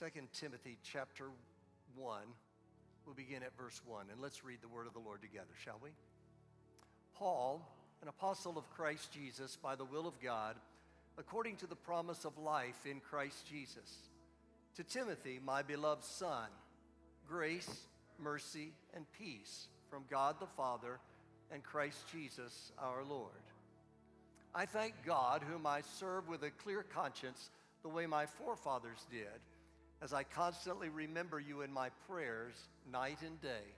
2 Timothy chapter 1. We'll begin at verse 1 and let's read the word of the Lord together, shall we? Paul, an apostle of Christ Jesus by the will of God, according to the promise of life in Christ Jesus. To Timothy, my beloved son, grace, mercy, and peace from God the Father and Christ Jesus our Lord. I thank God, whom I serve with a clear conscience, the way my forefathers did as I constantly remember you in my prayers night and day,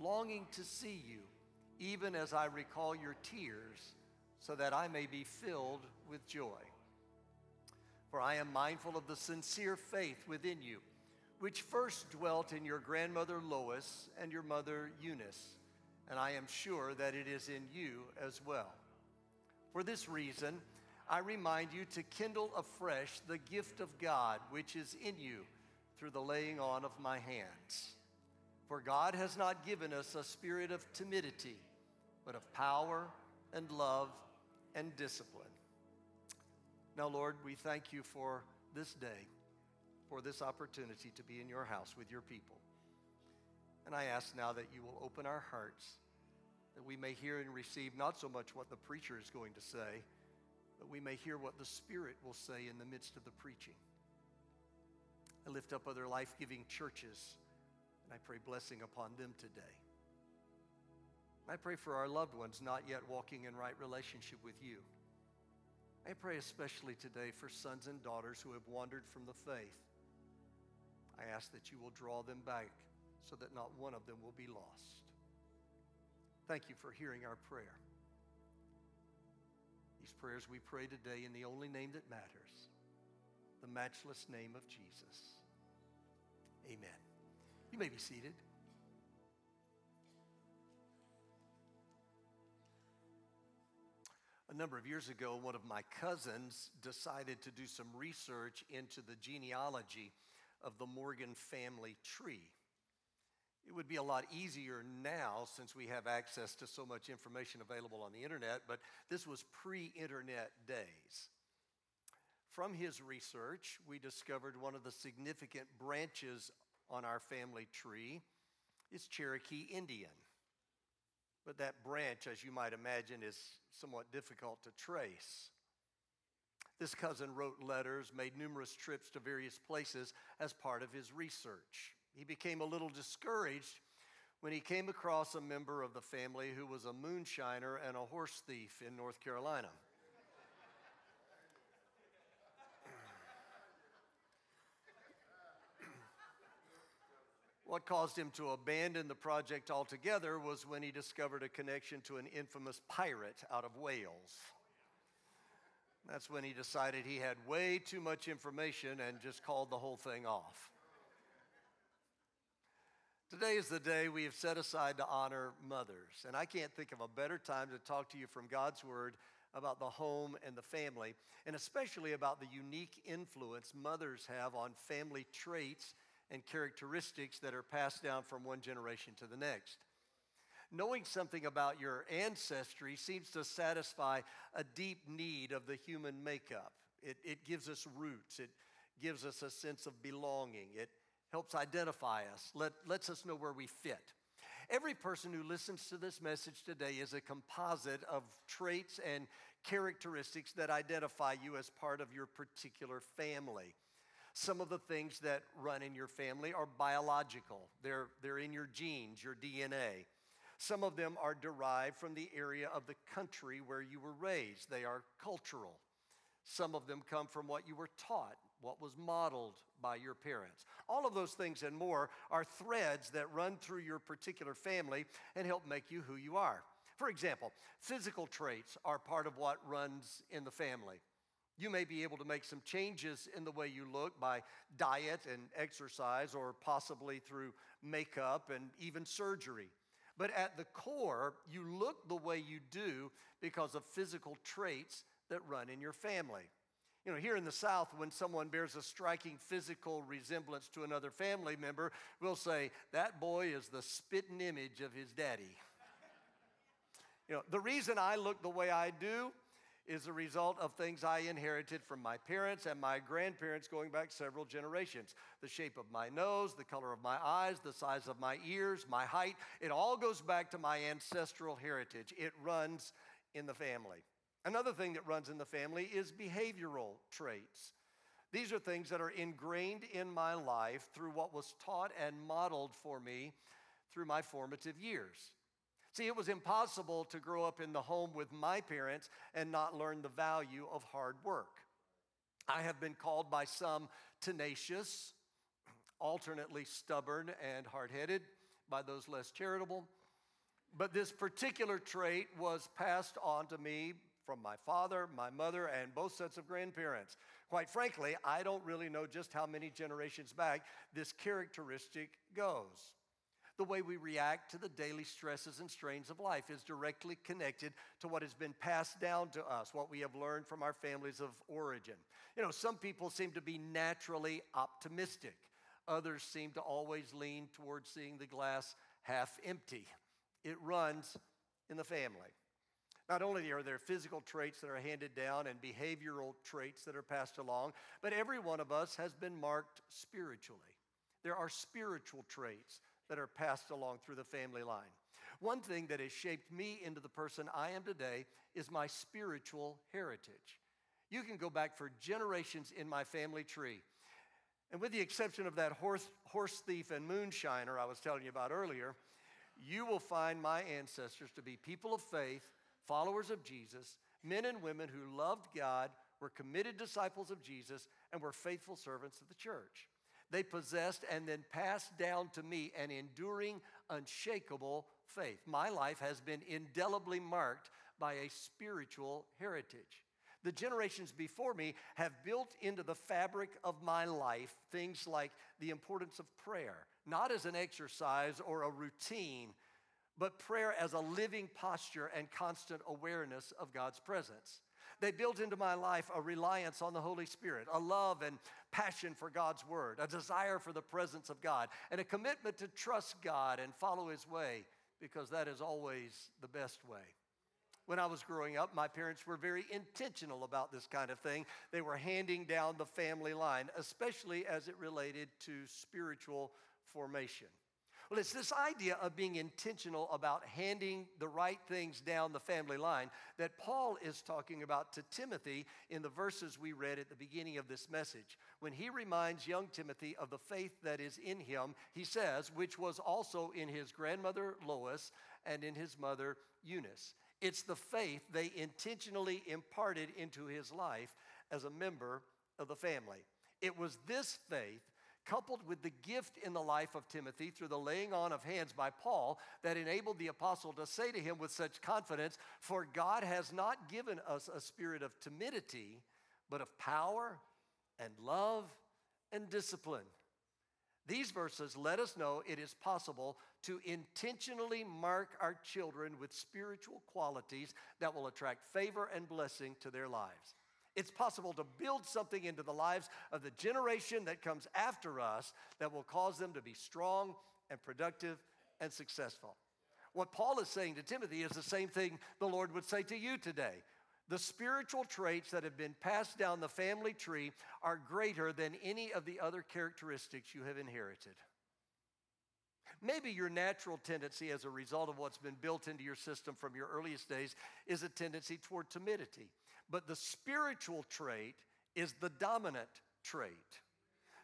longing to see you, even as I recall your tears, so that I may be filled with joy. For I am mindful of the sincere faith within you, which first dwelt in your grandmother Lois and your mother Eunice, and I am sure that it is in you as well. For this reason, I remind you to kindle afresh the gift of God which is in you through the laying on of my hands. For God has not given us a spirit of timidity, but of power and love and discipline. Now, Lord, we thank you for this day, for this opportunity to be in your house with your people. And I ask now that you will open our hearts, that we may hear and receive not so much what the preacher is going to say that we may hear what the Spirit will say in the midst of the preaching. I lift up other life giving churches, and I pray blessing upon them today. I pray for our loved ones not yet walking in right relationship with you. I pray especially today for sons and daughters who have wandered from the faith. I ask that you will draw them back so that not one of them will be lost. Thank you for hearing our prayer. These prayers we pray today in the only name that matters, the matchless name of Jesus. Amen. You may be seated. A number of years ago, one of my cousins decided to do some research into the genealogy of the Morgan family tree. It would be a lot easier now since we have access to so much information available on the internet, but this was pre internet days. From his research, we discovered one of the significant branches on our family tree is Cherokee Indian. But that branch, as you might imagine, is somewhat difficult to trace. This cousin wrote letters, made numerous trips to various places as part of his research. He became a little discouraged when he came across a member of the family who was a moonshiner and a horse thief in North Carolina. What caused him to abandon the project altogether was when he discovered a connection to an infamous pirate out of Wales. That's when he decided he had way too much information and just called the whole thing off. Today is the day we have set aside to honor mothers. And I can't think of a better time to talk to you from God's Word about the home and the family, and especially about the unique influence mothers have on family traits and characteristics that are passed down from one generation to the next. Knowing something about your ancestry seems to satisfy a deep need of the human makeup. It, it gives us roots, it gives us a sense of belonging. It, helps identify us, let, lets us know where we fit. Every person who listens to this message today is a composite of traits and characteristics that identify you as part of your particular family. Some of the things that run in your family are biological, they're, they're in your genes, your DNA. Some of them are derived from the area of the country where you were raised, they are cultural. Some of them come from what you were taught, what was modeled by your parents. All of those things and more are threads that run through your particular family and help make you who you are. For example, physical traits are part of what runs in the family. You may be able to make some changes in the way you look by diet and exercise, or possibly through makeup and even surgery. But at the core, you look the way you do because of physical traits that run in your family. You know, here in the South, when someone bears a striking physical resemblance to another family member, we'll say, that boy is the spitting image of his daddy. You know, the reason I look the way I do is a result of things I inherited from my parents and my grandparents going back several generations. The shape of my nose, the color of my eyes, the size of my ears, my height, it all goes back to my ancestral heritage. It runs in the family. Another thing that runs in the family is behavioral traits. These are things that are ingrained in my life through what was taught and modeled for me through my formative years. See, it was impossible to grow up in the home with my parents and not learn the value of hard work. I have been called by some tenacious, alternately stubborn and hard headed, by those less charitable. But this particular trait was passed on to me from my father, my mother, and both sets of grandparents. Quite frankly, I don't really know just how many generations back this characteristic goes. The way we react to the daily stresses and strains of life is directly connected to what has been passed down to us, what we have learned from our families of origin. You know, some people seem to be naturally optimistic, others seem to always lean towards seeing the glass half empty. It runs in the family. Not only are there physical traits that are handed down and behavioral traits that are passed along, but every one of us has been marked spiritually. There are spiritual traits that are passed along through the family line. One thing that has shaped me into the person I am today is my spiritual heritage. You can go back for generations in my family tree. And with the exception of that horse, horse thief and moonshiner I was telling you about earlier, you will find my ancestors to be people of faith, followers of Jesus, men and women who loved God, were committed disciples of Jesus, and were faithful servants of the church. They possessed and then passed down to me an enduring, unshakable faith. My life has been indelibly marked by a spiritual heritage. The generations before me have built into the fabric of my life things like the importance of prayer, not as an exercise or a routine, but prayer as a living posture and constant awareness of God's presence. They built into my life a reliance on the Holy Spirit, a love and passion for God's word, a desire for the presence of God, and a commitment to trust God and follow his way because that is always the best way. When I was growing up, my parents were very intentional about this kind of thing. They were handing down the family line, especially as it related to spiritual formation. Well, it's this idea of being intentional about handing the right things down the family line that Paul is talking about to Timothy in the verses we read at the beginning of this message. When he reminds young Timothy of the faith that is in him, he says, which was also in his grandmother Lois and in his mother Eunice. It's the faith they intentionally imparted into his life as a member of the family. It was this faith coupled with the gift in the life of Timothy through the laying on of hands by Paul, that enabled the apostle to say to him with such confidence, For God has not given us a spirit of timidity, but of power and love and discipline. These verses let us know it is possible to intentionally mark our children with spiritual qualities that will attract favor and blessing to their lives. It's possible to build something into the lives of the generation that comes after us that will cause them to be strong and productive and successful. What Paul is saying to Timothy is the same thing the Lord would say to you today. The spiritual traits that have been passed down the family tree are greater than any of the other characteristics you have inherited. Maybe your natural tendency, as a result of what's been built into your system from your earliest days, is a tendency toward timidity. But the spiritual trait is the dominant trait.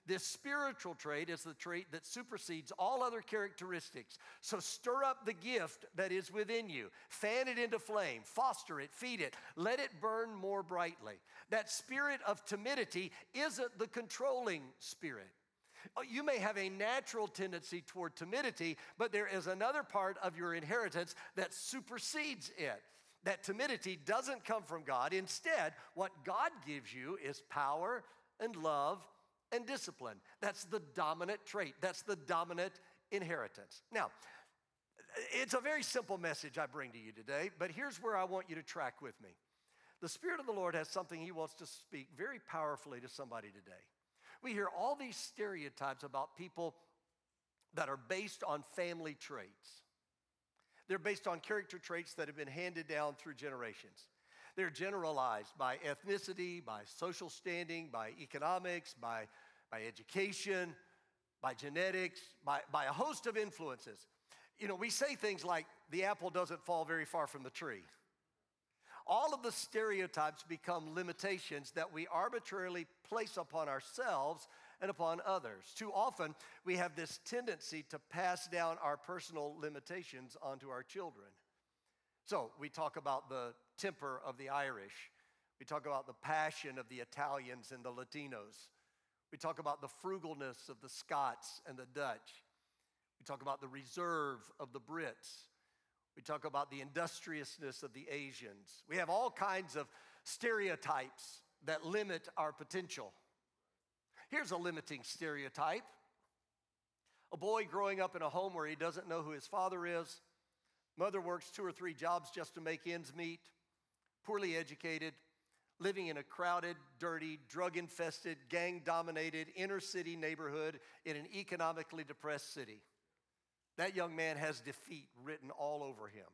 This spiritual trait is the trait that supersedes all other characteristics. So stir up the gift that is within you, fan it into flame, foster it, feed it, let it burn more brightly. That spirit of timidity isn't the controlling spirit. Oh, you may have a natural tendency toward timidity, but there is another part of your inheritance that supersedes it. That timidity doesn't come from God. Instead, what God gives you is power and love and discipline. That's the dominant trait, that's the dominant inheritance. Now, it's a very simple message I bring to you today, but here's where I want you to track with me. The Spirit of the Lord has something He wants to speak very powerfully to somebody today. We hear all these stereotypes about people that are based on family traits. They're based on character traits that have been handed down through generations. They're generalized by ethnicity, by social standing, by economics, by, by education, by genetics, by, by a host of influences. You know, we say things like the apple doesn't fall very far from the tree. All of the stereotypes become limitations that we arbitrarily place upon ourselves and upon others. Too often, we have this tendency to pass down our personal limitations onto our children. So, we talk about the temper of the Irish, we talk about the passion of the Italians and the Latinos, we talk about the frugalness of the Scots and the Dutch, we talk about the reserve of the Brits. We talk about the industriousness of the Asians. We have all kinds of stereotypes that limit our potential. Here's a limiting stereotype a boy growing up in a home where he doesn't know who his father is, mother works two or three jobs just to make ends meet, poorly educated, living in a crowded, dirty, drug infested, gang dominated inner city neighborhood in an economically depressed city. That young man has defeat written all over him.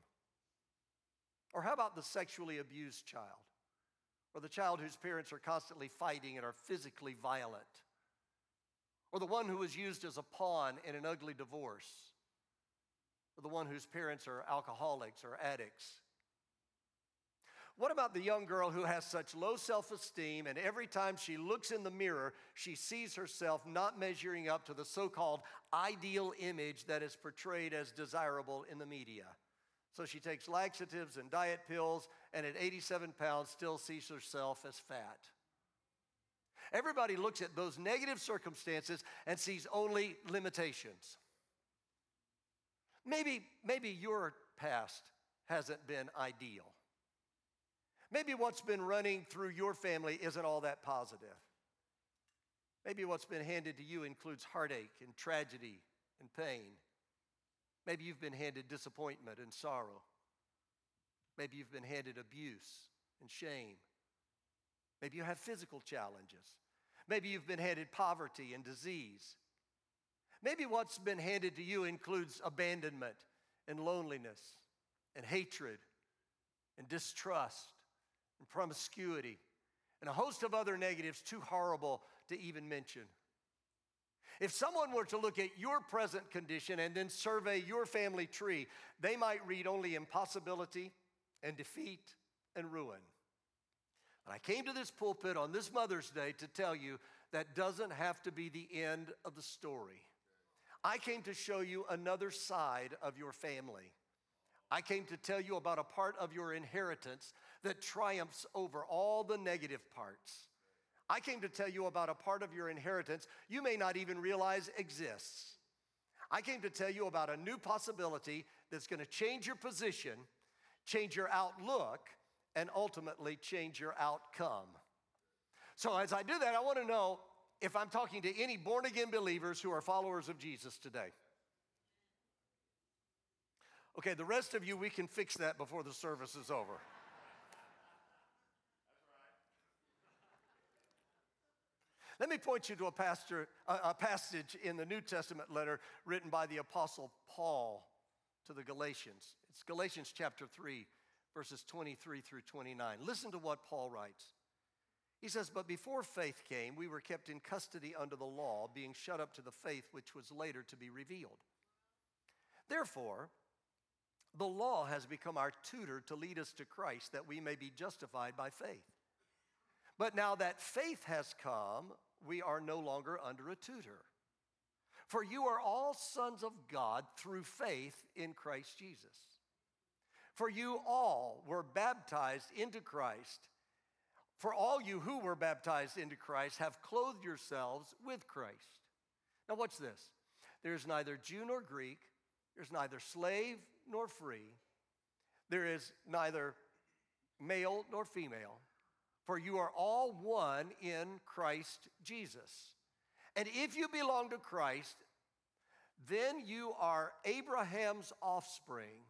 Or how about the sexually abused child? Or the child whose parents are constantly fighting and are physically violent? Or the one who was used as a pawn in an ugly divorce, or the one whose parents are alcoholics or addicts. What about the young girl who has such low self esteem, and every time she looks in the mirror, she sees herself not measuring up to the so called ideal image that is portrayed as desirable in the media? So she takes laxatives and diet pills, and at 87 pounds, still sees herself as fat. Everybody looks at those negative circumstances and sees only limitations. Maybe, maybe your past hasn't been ideal. Maybe what's been running through your family isn't all that positive. Maybe what's been handed to you includes heartache and tragedy and pain. Maybe you've been handed disappointment and sorrow. Maybe you've been handed abuse and shame. Maybe you have physical challenges. Maybe you've been handed poverty and disease. Maybe what's been handed to you includes abandonment and loneliness and hatred and distrust and promiscuity and a host of other negatives too horrible to even mention. If someone were to look at your present condition and then survey your family tree, they might read only impossibility and defeat and ruin. And I came to this pulpit on this Mother's Day to tell you that doesn't have to be the end of the story. I came to show you another side of your family. I came to tell you about a part of your inheritance that triumphs over all the negative parts. I came to tell you about a part of your inheritance you may not even realize exists. I came to tell you about a new possibility that's going to change your position, change your outlook, and ultimately change your outcome. So, as I do that, I want to know if I'm talking to any born again believers who are followers of Jesus today. Okay, the rest of you, we can fix that before the service is over. Let me point you to a, pastor, a, a passage in the New Testament letter written by the Apostle Paul to the Galatians. It's Galatians chapter 3, verses 23 through 29. Listen to what Paul writes. He says, But before faith came, we were kept in custody under the law, being shut up to the faith which was later to be revealed. Therefore, the law has become our tutor to lead us to Christ that we may be justified by faith. But now that faith has come, we are no longer under a tutor. For you are all sons of God through faith in Christ Jesus. For you all were baptized into Christ. For all you who were baptized into Christ have clothed yourselves with Christ. Now, what's this? There's neither Jew nor Greek, there's neither slave nor free, there is neither male nor female, for you are all one in Christ Jesus. And if you belong to Christ, then you are Abraham's offspring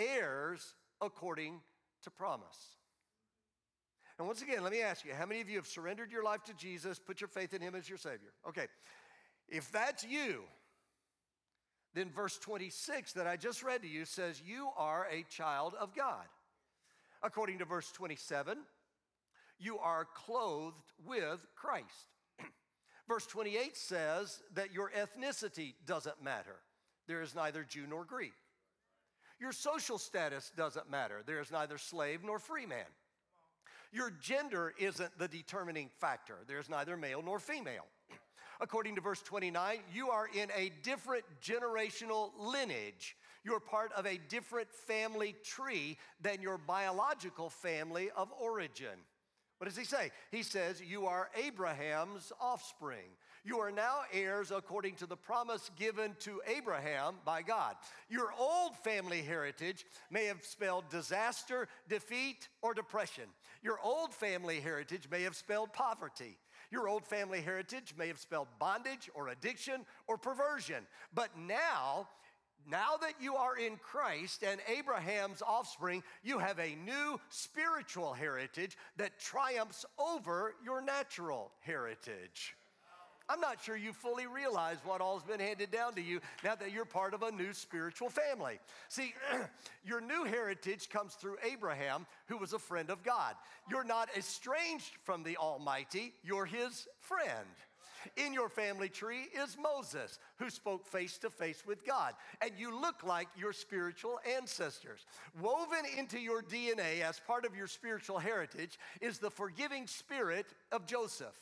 heirs according to promise. And once again, let me ask you how many of you have surrendered your life to Jesus, put your faith in Him as your Savior? Okay, if that's you, then verse 26 that I just read to you says, You are a child of God. According to verse 27, you are clothed with Christ. verse 28 says that your ethnicity doesn't matter. There is neither Jew nor Greek. Your social status doesn't matter. There is neither slave nor free man. Your gender isn't the determining factor. There's neither male nor female. According to verse 29, you are in a different generational lineage. You're part of a different family tree than your biological family of origin. What does he say? He says, You are Abraham's offspring. You are now heirs according to the promise given to Abraham by God. Your old family heritage may have spelled disaster, defeat, or depression. Your old family heritage may have spelled poverty. Your old family heritage may have spelled bondage or addiction or perversion. But now, now that you are in Christ and Abraham's offspring, you have a new spiritual heritage that triumphs over your natural heritage. I'm not sure you fully realize what all's been handed down to you now that you're part of a new spiritual family. See, your new heritage comes through Abraham, who was a friend of God. You're not estranged from the Almighty, you're his friend. In your family tree is Moses, who spoke face to face with God. And you look like your spiritual ancestors. Woven into your DNA as part of your spiritual heritage is the forgiving spirit of Joseph.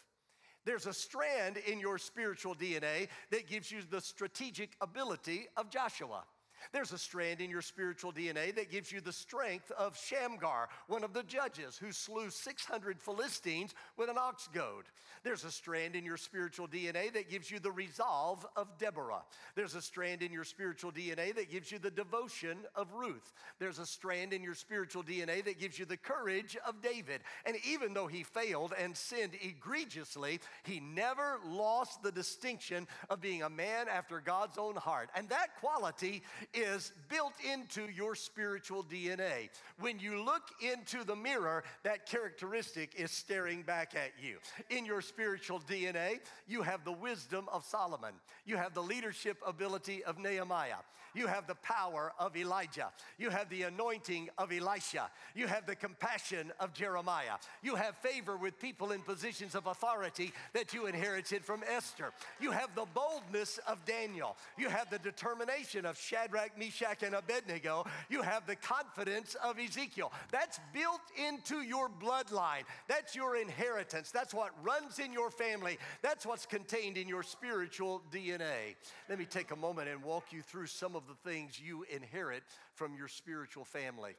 There's a strand in your spiritual DNA that gives you the strategic ability of Joshua. There's a strand in your spiritual DNA that gives you the strength of Shamgar, one of the judges who slew 600 Philistines with an ox goad. There's a strand in your spiritual DNA that gives you the resolve of Deborah. There's a strand in your spiritual DNA that gives you the devotion of Ruth. There's a strand in your spiritual DNA that gives you the courage of David. And even though he failed and sinned egregiously, he never lost the distinction of being a man after God's own heart. And that quality is built into your spiritual DNA. When you look into the mirror, that characteristic is staring back at you. In your spiritual DNA, you have the wisdom of Solomon, you have the leadership ability of Nehemiah, you have the power of Elijah. You have the anointing of Elisha. You have the compassion of Jeremiah. You have favor with people in positions of authority that you inherited from Esther. You have the boldness of Daniel. You have the determination of Shadrach, Meshach, and Abednego. You have the confidence of Ezekiel. That's built into your bloodline. That's your inheritance. That's what runs in your family. That's what's contained in your spiritual DNA. Let me take a moment and walk you through some of the things you inherit from your spiritual family.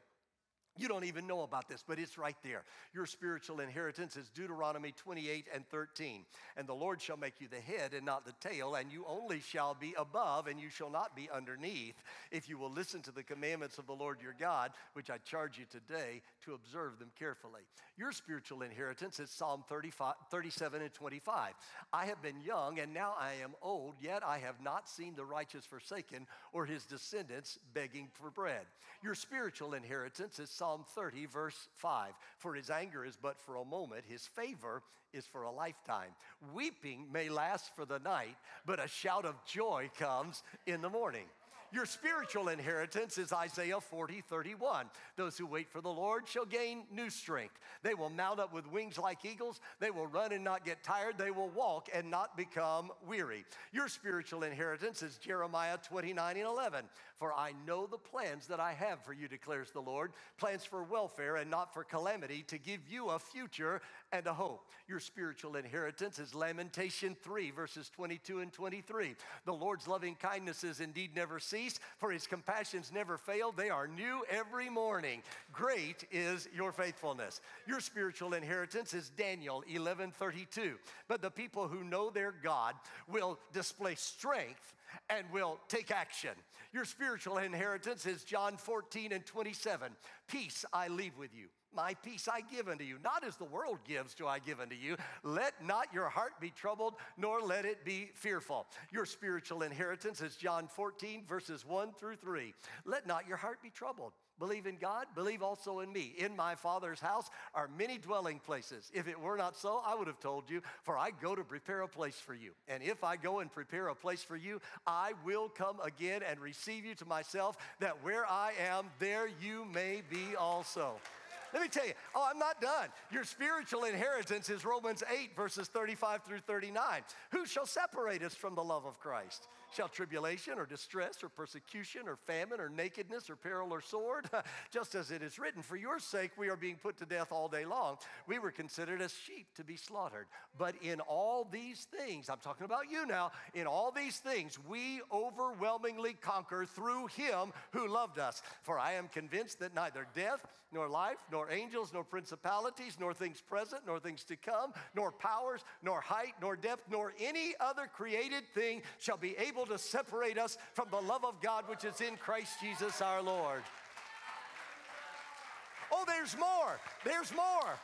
You don't even know about this, but it's right there. Your spiritual inheritance is Deuteronomy 28 and 13. And the Lord shall make you the head and not the tail, and you only shall be above, and you shall not be underneath, if you will listen to the commandments of the Lord your God, which I charge you today to observe them carefully. Your spiritual inheritance is Psalm 35, 37 and 25. I have been young, and now I am old, yet I have not seen the righteous forsaken or his descendants begging for bread. Your spiritual inheritance is Psalm 30, verse 5. For his anger is but for a moment, his favor is for a lifetime. Weeping may last for the night, but a shout of joy comes in the morning. Your spiritual inheritance is Isaiah 40, 31. Those who wait for the Lord shall gain new strength. They will mount up with wings like eagles. They will run and not get tired. They will walk and not become weary. Your spiritual inheritance is Jeremiah 29 and 11. For I know the plans that I have for you, declares the Lord plans for welfare and not for calamity, to give you a future and a hope. Your spiritual inheritance is Lamentation 3, verses 22 and 23. The Lord's loving kindnesses indeed never for his compassions never fail. They are new every morning. Great is your faithfulness. Your spiritual inheritance is Daniel 11 32. But the people who know their God will display strength and will take action. Your spiritual inheritance is John 14 and 27. Peace I leave with you. My peace I give unto you. Not as the world gives, do I give unto you. Let not your heart be troubled, nor let it be fearful. Your spiritual inheritance is John 14, verses 1 through 3. Let not your heart be troubled. Believe in God, believe also in me. In my Father's house are many dwelling places. If it were not so, I would have told you, for I go to prepare a place for you. And if I go and prepare a place for you, I will come again and receive you to myself, that where I am, there you may be also. Let me tell you, oh, I'm not done. Your spiritual inheritance is Romans 8, verses 35 through 39. Who shall separate us from the love of Christ? Shall tribulation or distress or persecution or famine or nakedness or peril or sword? Just as it is written, For your sake we are being put to death all day long. We were considered as sheep to be slaughtered. But in all these things, I'm talking about you now, in all these things we overwhelmingly conquer through him who loved us. For I am convinced that neither death, nor life, nor angels, nor principalities, nor things present, nor things to come, nor powers, nor height, nor depth, nor any other created thing shall be able to separate us from the love of God which is in Christ Jesus our Lord. Oh, there's more. There's more.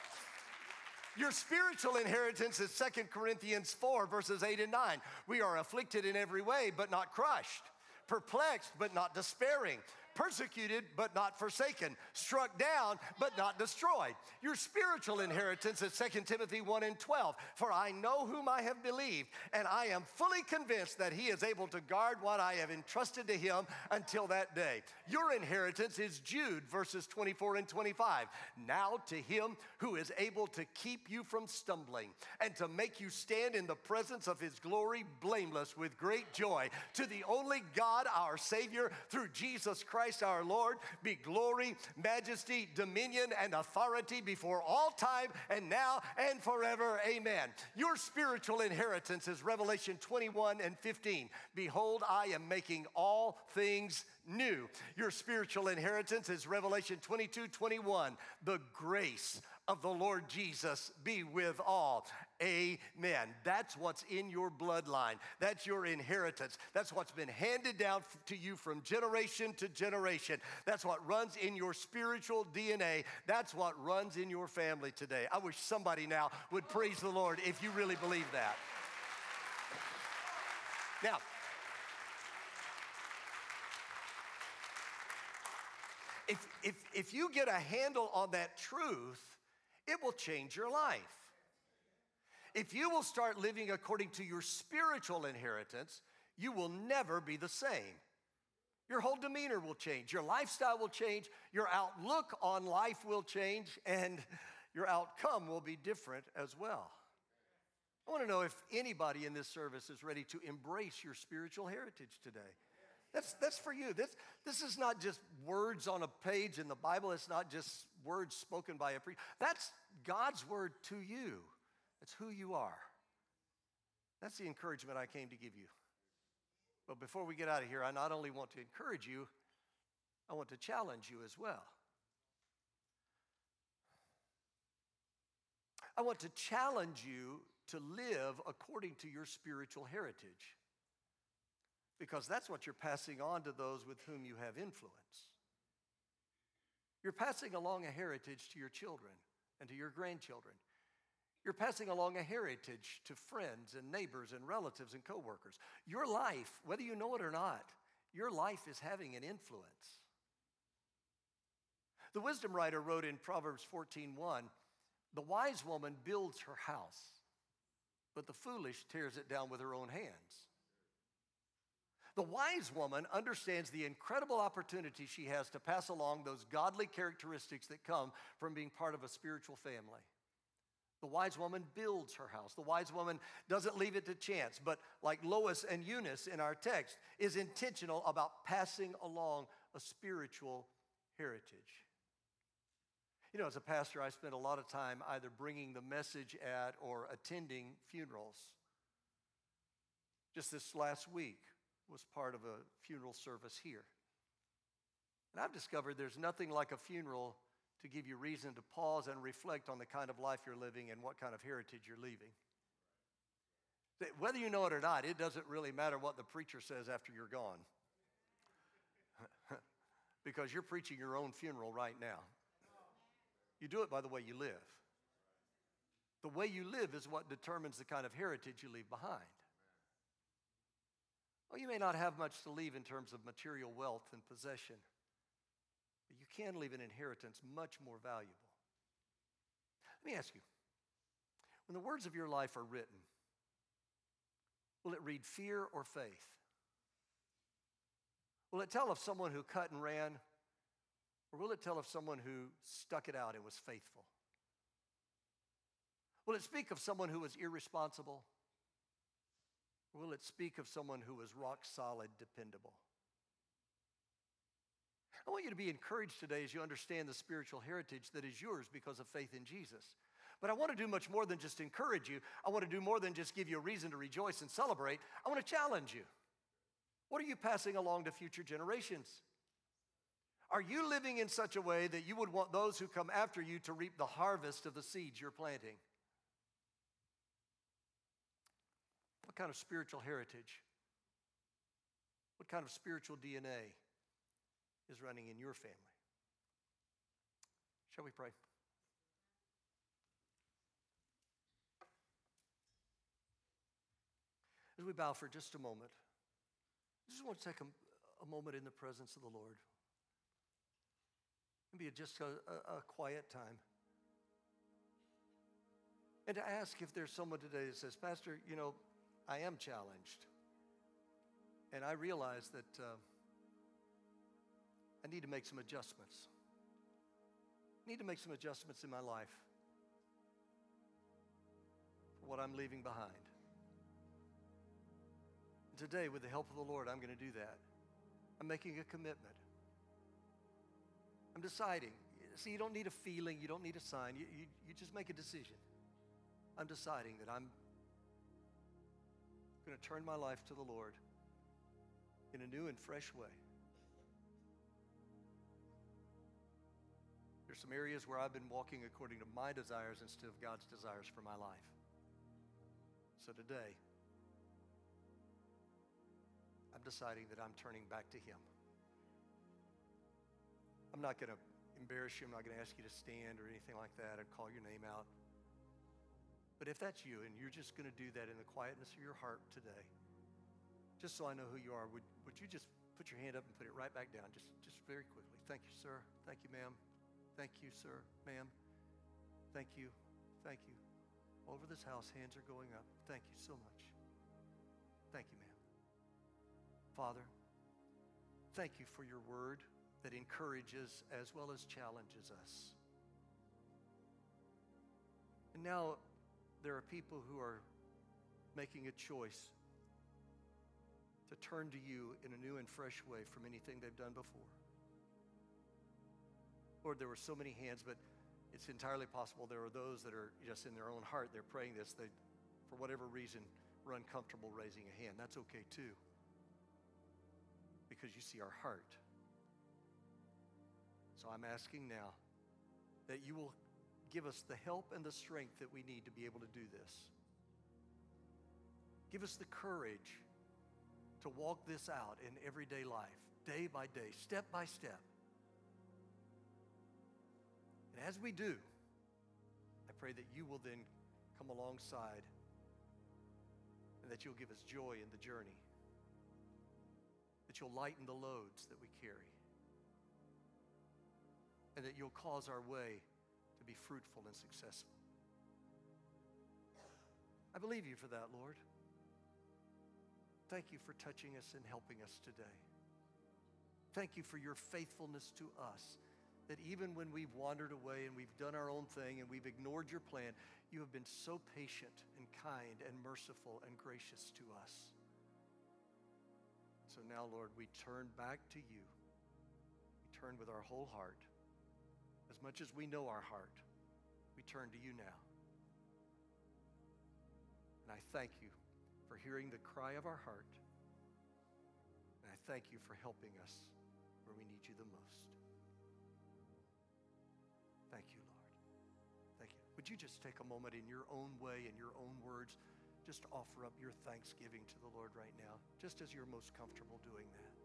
Your spiritual inheritance is 2 Corinthians 4, verses 8 and 9. We are afflicted in every way, but not crushed, perplexed, but not despairing persecuted but not forsaken, struck down but not destroyed. Your spiritual inheritance is 2 Timothy 1 and 12. For I know whom I have believed, and I am fully convinced that he is able to guard what I have entrusted to him until that day. Your inheritance is Jude verses 24 and 25. Now to him who is able to keep you from stumbling and to make you stand in the presence of his glory blameless with great joy, to the only God our Savior through Jesus Christ Christ our Lord be glory, majesty, dominion, and authority before all time and now and forever. Amen. Your spiritual inheritance is Revelation 21 and 15. Behold, I am making all things new. Your spiritual inheritance is Revelation 22 21. The grace of the Lord Jesus be with all. Amen. That's what's in your bloodline. That's your inheritance. That's what's been handed down to you from generation to generation. That's what runs in your spiritual DNA. That's what runs in your family today. I wish somebody now would praise the Lord if you really believe that. Now, if, if, if you get a handle on that truth, it will change your life. If you will start living according to your spiritual inheritance, you will never be the same. Your whole demeanor will change, your lifestyle will change, your outlook on life will change, and your outcome will be different as well. I want to know if anybody in this service is ready to embrace your spiritual heritage today. That's, that's for you. This, this is not just words on a page in the Bible, it's not just words spoken by a preacher. That's God's word to you. It's who you are. That's the encouragement I came to give you. But before we get out of here, I not only want to encourage you, I want to challenge you as well. I want to challenge you to live according to your spiritual heritage because that's what you're passing on to those with whom you have influence. You're passing along a heritage to your children and to your grandchildren. You're passing along a heritage to friends and neighbors and relatives and coworkers. Your life, whether you know it or not, your life is having an influence. The wisdom writer wrote in Proverbs 14:1, "The wise woman builds her house, but the foolish tears it down with her own hands." The wise woman understands the incredible opportunity she has to pass along those godly characteristics that come from being part of a spiritual family. The wise woman builds her house. The wise woman doesn't leave it to chance, but like Lois and Eunice in our text, is intentional about passing along a spiritual heritage. You know, as a pastor, I spend a lot of time either bringing the message at or attending funerals. Just this last week, was part of a funeral service here. And I've discovered there's nothing like a funeral to give you reason to pause and reflect on the kind of life you're living and what kind of heritage you're leaving. Whether you know it or not, it doesn't really matter what the preacher says after you're gone. because you're preaching your own funeral right now. You do it by the way you live. The way you live is what determines the kind of heritage you leave behind. Well, you may not have much to leave in terms of material wealth and possession, can leave an inheritance much more valuable. Let me ask you when the words of your life are written, will it read fear or faith? Will it tell of someone who cut and ran, Or will it tell of someone who stuck it out and was faithful? Will it speak of someone who was irresponsible? Or will it speak of someone who was rock solid, dependable? I want you to be encouraged today as you understand the spiritual heritage that is yours because of faith in Jesus. But I want to do much more than just encourage you. I want to do more than just give you a reason to rejoice and celebrate. I want to challenge you. What are you passing along to future generations? Are you living in such a way that you would want those who come after you to reap the harvest of the seeds you're planting? What kind of spiritual heritage? What kind of spiritual DNA is running in your family? Shall we pray? As we bow for just a moment, I just want to take a, a moment in the presence of the Lord. Maybe just a, a, a quiet time. And to ask if there's someone today that says, Pastor, you know, I am challenged. And I realize that uh, I need to make some adjustments. I need to make some adjustments in my life for what I'm leaving behind. Today, with the help of the Lord, I'm going to do that. I'm making a commitment. I'm deciding. See, you don't need a feeling, you don't need a sign. You, you, you just make a decision. I'm deciding that I'm going to turn my life to the Lord in a new and fresh way. There's some areas where I've been walking according to my desires instead of God's desires for my life. So today, I'm deciding that I'm turning back to Him. I'm not going to embarrass you. I'm not going to ask you to stand or anything like that or call your name out. But if that's you and you're just going to do that in the quietness of your heart today, just so I know who you are, would, would you just put your hand up and put it right back down, just, just very quickly? Thank you, sir. Thank you, ma'am. Thank you, sir, ma'am. Thank you. Thank you. Over this house, hands are going up. Thank you so much. Thank you, ma'am. Father, thank you for your word that encourages as well as challenges us. And now there are people who are making a choice to turn to you in a new and fresh way from anything they've done before. Lord, there were so many hands, but it's entirely possible there are those that are just in their own heart, they're praying this. They, for whatever reason, were uncomfortable raising a hand. That's okay too because you see our heart. So I'm asking now that you will give us the help and the strength that we need to be able to do this. Give us the courage to walk this out in everyday life, day by day, step by step. And as we do, I pray that you will then come alongside and that you'll give us joy in the journey that you'll lighten the loads that we carry, and that you'll cause our way to be fruitful and successful. I believe you for that, Lord. Thank you for touching us and helping us today. Thank you for your faithfulness to us. That even when we've wandered away and we've done our own thing and we've ignored your plan, you have been so patient and kind and merciful and gracious to us. So now, Lord, we turn back to you. We turn with our whole heart. As much as we know our heart, we turn to you now. And I thank you for hearing the cry of our heart. And I thank you for helping us where we need you the most. Would you just take a moment in your own way, in your own words? just offer up your thanksgiving to the Lord right now, just as you're most comfortable doing that.